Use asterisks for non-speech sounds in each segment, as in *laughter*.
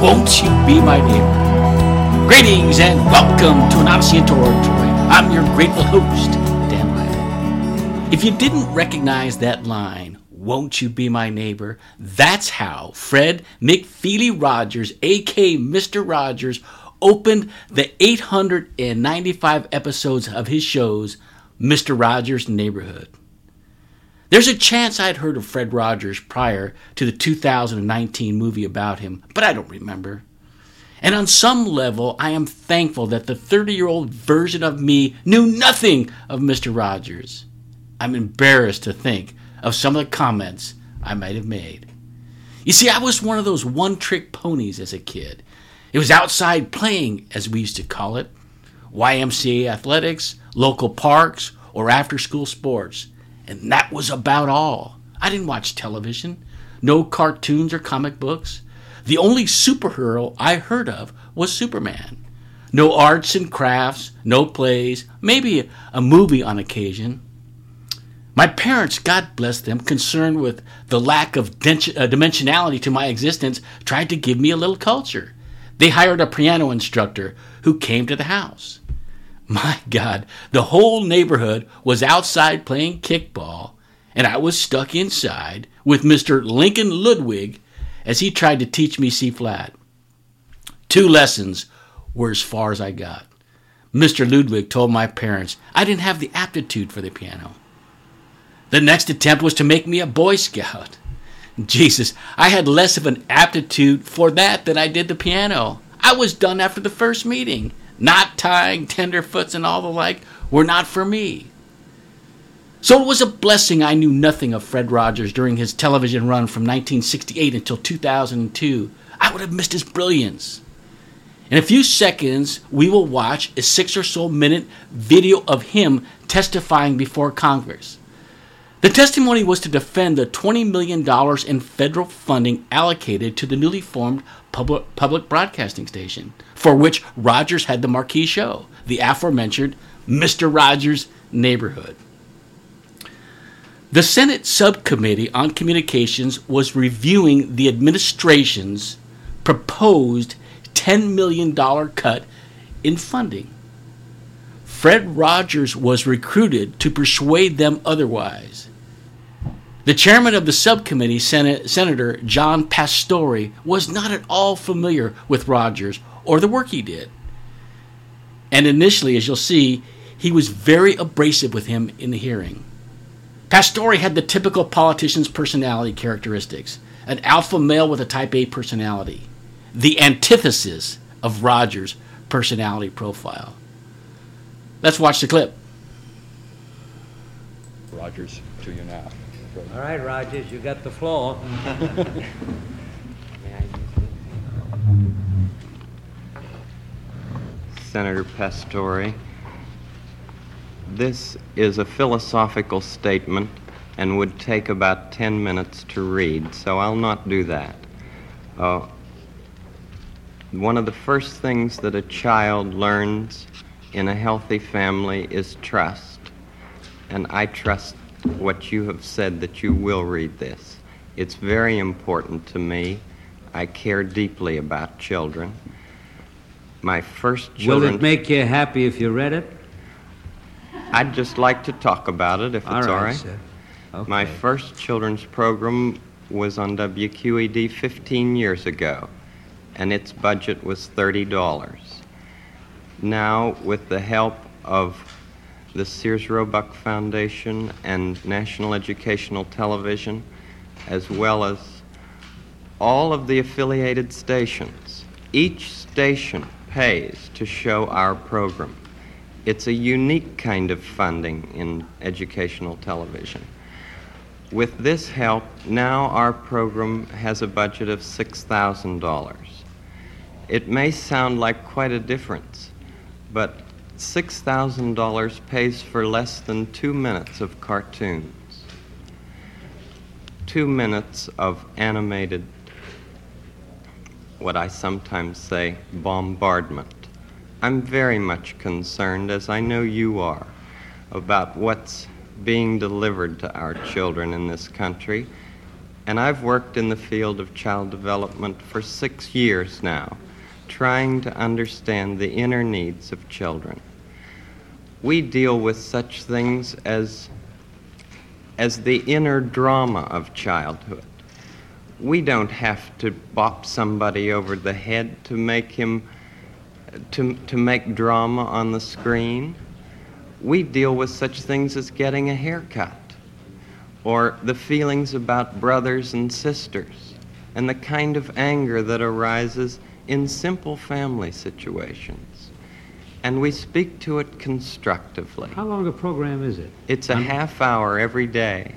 Won't You Be My Neighbor? Greetings and welcome to an into Oratory. I'm your grateful host, Dan Riley. If you didn't recognize that line, Won't You Be My Neighbor? That's how Fred McFeely Rogers, aka Mr. Rogers, opened the 895 episodes of his shows, Mr. Rogers' Neighborhood. There's a chance I'd heard of Fred Rogers prior to the 2019 movie about him, but I don't remember. And on some level, I am thankful that the 30 year old version of me knew nothing of Mr. Rogers. I'm embarrassed to think of some of the comments I might have made. You see, I was one of those one trick ponies as a kid. It was outside playing, as we used to call it, YMCA athletics, local parks, or after school sports. And that was about all. I didn't watch television, no cartoons or comic books. The only superhero I heard of was Superman. No arts and crafts, no plays, maybe a movie on occasion. My parents, God bless them, concerned with the lack of uh, dimensionality to my existence, tried to give me a little culture. They hired a piano instructor who came to the house. My God, the whole neighborhood was outside playing kickball, and I was stuck inside with Mr. Lincoln Ludwig as he tried to teach me C flat. Two lessons were as far as I got. Mr. Ludwig told my parents I didn't have the aptitude for the piano. The next attempt was to make me a Boy Scout. Jesus, I had less of an aptitude for that than I did the piano. I was done after the first meeting knot tying, tenderfoots, and all the like were not for me. So it was a blessing I knew nothing of Fred Rogers during his television run from 1968 until 2002. I would have missed his brilliance. In a few seconds, we will watch a six or so minute video of him testifying before Congress. The testimony was to defend the $20 million in federal funding allocated to the newly formed public, public broadcasting station, for which Rogers had the marquee show, the aforementioned Mr. Rogers' Neighborhood. The Senate Subcommittee on Communications was reviewing the administration's proposed $10 million cut in funding. Fred Rogers was recruited to persuade them otherwise. The chairman of the subcommittee, Senate, Senator John Pastore, was not at all familiar with Rogers or the work he did. And initially, as you'll see, he was very abrasive with him in the hearing. Pastore had the typical politician's personality characteristics an alpha male with a type A personality, the antithesis of Rogers' personality profile. Let's watch the clip. Rogers, to you now. All right, Rogers, you got the floor. *laughs* Senator Pastore, this is a philosophical statement and would take about 10 minutes to read, so I'll not do that. Uh, one of the first things that a child learns in a healthy family is trust, and I trust what you have said that you will read this. It's very important to me. I care deeply about children. My first children. Will it make you happy if you read it? I'd just like to talk about it if all it's right, all right. Sir. Okay. My first children's program was on WQED 15 years ago, and its budget was $30. Now, with the help of the Sears Roebuck Foundation and National Educational Television, as well as all of the affiliated stations. Each station pays to show our program. It's a unique kind of funding in educational television. With this help, now our program has a budget of $6,000. It may sound like quite a difference, but $6,000 pays for less than two minutes of cartoons, two minutes of animated, what I sometimes say, bombardment. I'm very much concerned, as I know you are, about what's being delivered to our children in this country. And I've worked in the field of child development for six years now, trying to understand the inner needs of children. We deal with such things as, as the inner drama of childhood. We don't have to bop somebody over the head to make him to, to make drama on the screen. We deal with such things as getting a haircut or the feelings about brothers and sisters and the kind of anger that arises in simple family situations. And we speak to it constructively. How long a program is it? It's a half hour every day.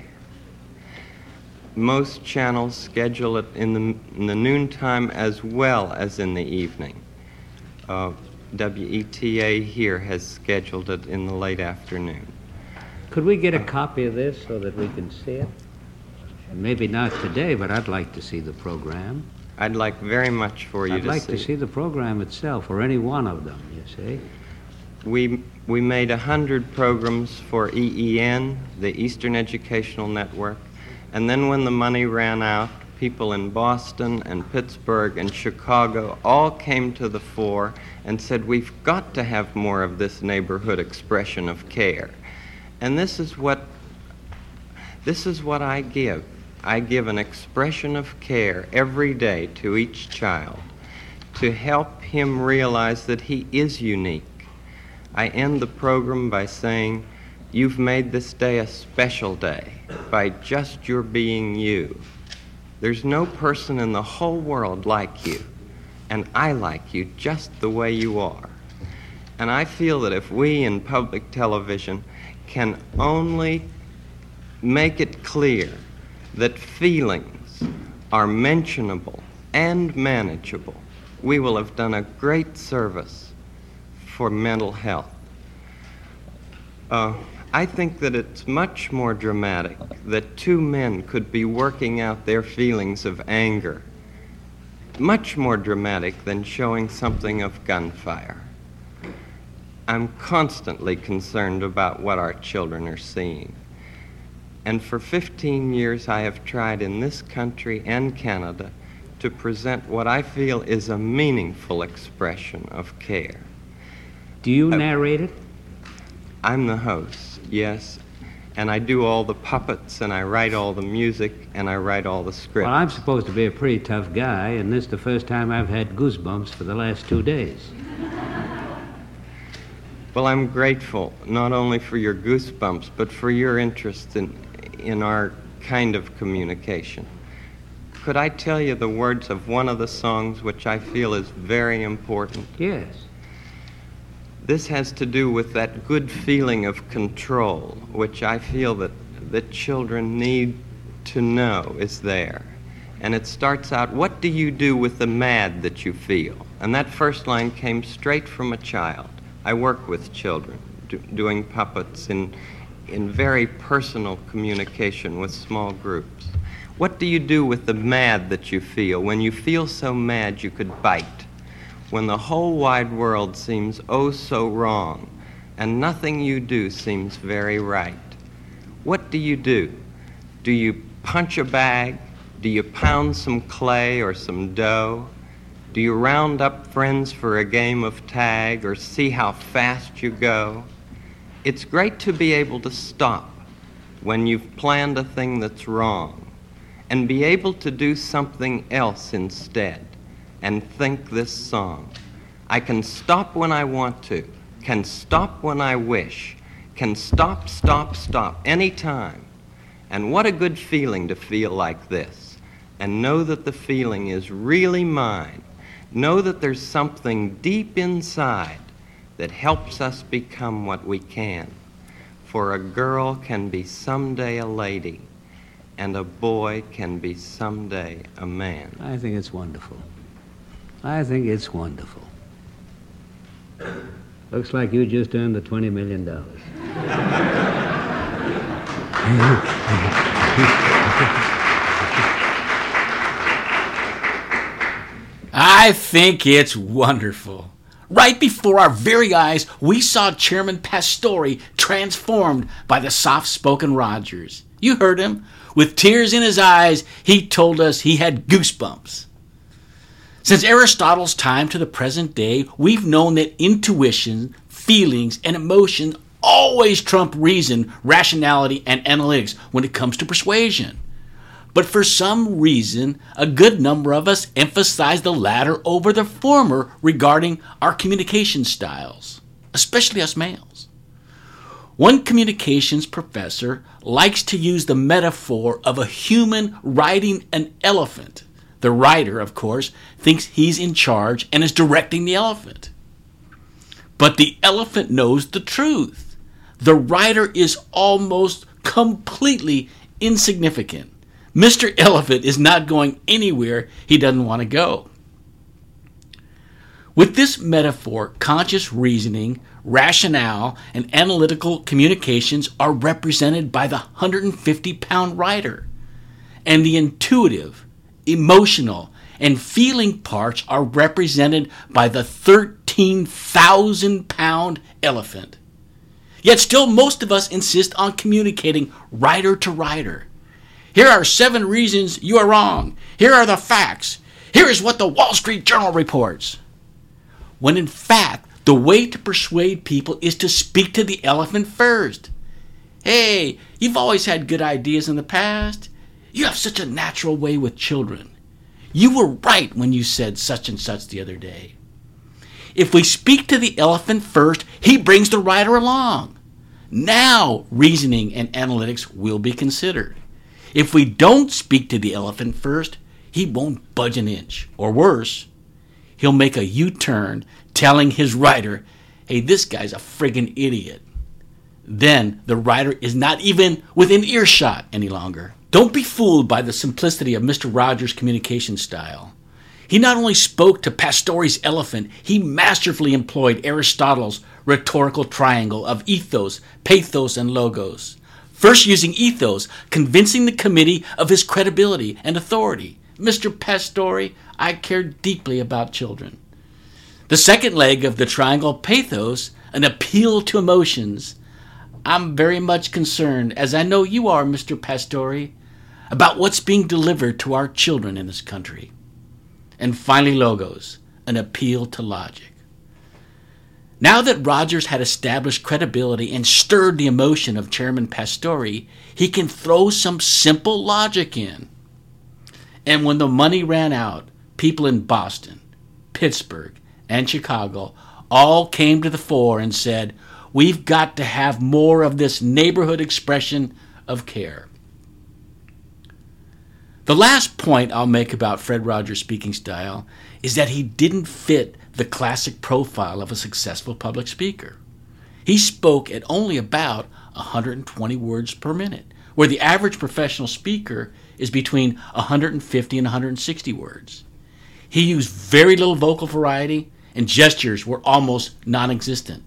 Most channels schedule it in the, in the noontime as well as in the evening. Uh, WETA here has scheduled it in the late afternoon. Could we get a copy of this so that we can see it? Maybe not today, but I'd like to see the program. I'd like very much for you I'd to like see. to see the program itself, or any one of them, you see. We, we made 100 programs for EEN, the Eastern Educational Network, and then when the money ran out, people in Boston and Pittsburgh and Chicago all came to the fore and said, We've got to have more of this neighborhood expression of care. And this is what this is what I give. I give an expression of care every day to each child to help him realize that he is unique. I end the program by saying, You've made this day a special day by just your being you. There's no person in the whole world like you, and I like you just the way you are. And I feel that if we in public television can only make it clear that feelings are mentionable and manageable, we will have done a great service for mental health. Uh, I think that it's much more dramatic that two men could be working out their feelings of anger. Much more dramatic than showing something of gunfire. I'm constantly concerned about what our children are seeing. And for 15 years, I have tried in this country and Canada to present what I feel is a meaningful expression of care. Do you narrate it? I'm the host, yes, and I do all the puppets, and I write all the music, and I write all the scripts. Well, I'm supposed to be a pretty tough guy, and this is the first time I've had goosebumps for the last two days. Well, I'm grateful not only for your goosebumps, but for your interest in, in our kind of communication. Could I tell you the words of one of the songs which I feel is very important? Yes. This has to do with that good feeling of control, which I feel that, the children need to know is there. And it starts out, What do you do with the mad that you feel? And that first line came straight from a child. I work with children, do, doing puppets in, in very personal communication with small groups. What do you do with the mad that you feel when you feel so mad you could bite? When the whole wide world seems oh so wrong and nothing you do seems very right? What do you do? Do you punch a bag? Do you pound some clay or some dough? Do you round up friends for a game of tag or see how fast you go? It's great to be able to stop when you've planned a thing that's wrong and be able to do something else instead and think this song. I can stop when I want to, can stop when I wish, can stop, stop, stop anytime. And what a good feeling to feel like this and know that the feeling is really mine know that there's something deep inside that helps us become what we can. For a girl can be someday a lady, and a boy can be someday a man. I think it's wonderful. I think it's wonderful. Looks like you just earned the $20 million. I think it's wonderful. Right before our very eyes, we saw Chairman Pastore transformed by the soft spoken Rogers. You heard him. With tears in his eyes, he told us he had goosebumps. Since Aristotle's time to the present day, we've known that intuition, feelings, and emotion always trump reason, rationality, and analytics when it comes to persuasion. But for some reason, a good number of us emphasize the latter over the former regarding our communication styles, especially us males. One communications professor likes to use the metaphor of a human riding an elephant. The rider, of course, thinks he's in charge and is directing the elephant. But the elephant knows the truth. The rider is almost completely insignificant. Mr. *laughs* Elephant is not going anywhere he doesn't want to go. With this metaphor, conscious reasoning, rationale, and analytical communications are represented by the 150 pound rider, and the intuitive, emotional, and feeling parts are represented by the 13,000 pound elephant. Yet still, most of us insist on communicating rider to rider. Here are seven reasons you are wrong. Here are the facts. Here is what the Wall Street Journal reports. When in fact, the way to persuade people is to speak to the elephant first. Hey, you've always had good ideas in the past. You have such a natural way with children. You were right when you said such and such the other day. If we speak to the elephant first, he brings the rider along. Now, reasoning and analytics will be considered. If we don't speak to the elephant first, he won't budge an inch. Or worse, he'll make a U turn telling his rider, hey, this guy's a friggin' idiot. Then the rider is not even within earshot any longer. Don't be fooled by the simplicity of Mr. Rogers' communication style. He not only spoke to Pastore's elephant, he masterfully employed Aristotle's rhetorical triangle of ethos, pathos, and logos. First, using ethos, convincing the committee of his credibility and authority. Mr. Pastore, I care deeply about children. The second leg of the triangle, pathos, an appeal to emotions. I'm very much concerned, as I know you are, Mr. Pastore, about what's being delivered to our children in this country. And finally, logos, an appeal to logic. Now that Rogers had established credibility and stirred the emotion of Chairman Pastore, he can throw some simple logic in. And when the money ran out, people in Boston, Pittsburgh, and Chicago all came to the fore and said, We've got to have more of this neighborhood expression of care. The last point I'll make about Fred Rogers' speaking style is that he didn't fit the classic profile of a successful public speaker. He spoke at only about 120 words per minute, where the average professional speaker is between 150 and 160 words. He used very little vocal variety, and gestures were almost non existent.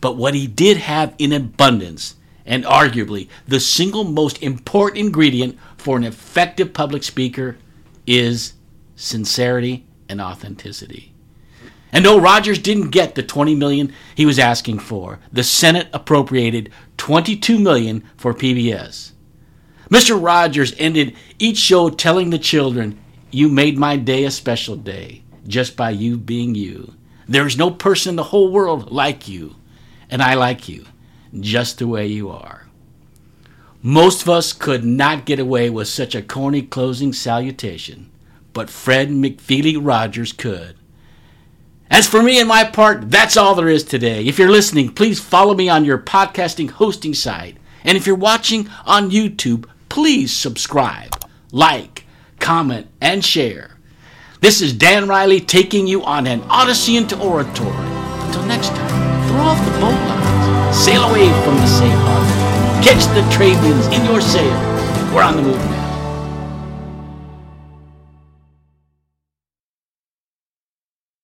But what he did have in abundance, and arguably the single most important ingredient for an effective public speaker, is sincerity and authenticity. And though Rogers didn't get the 20 million he was asking for, the Senate appropriated 22 million for PBS. Mr. Rogers ended each show telling the children, "You made my day a special day just by you being you. There is no person in the whole world like you, and I like you just the way you are." Most of us could not get away with such a corny closing salutation, but Fred McFeely Rogers could. As for me and my part, that's all there is today. If you're listening, please follow me on your podcasting hosting site. And if you're watching on YouTube, please subscribe, like, comment, and share. This is Dan Riley taking you on an odyssey into oratory. Until next time, throw off the boat lines, sail away from the safe harbor, catch the trade winds in your sail. We're on the move now.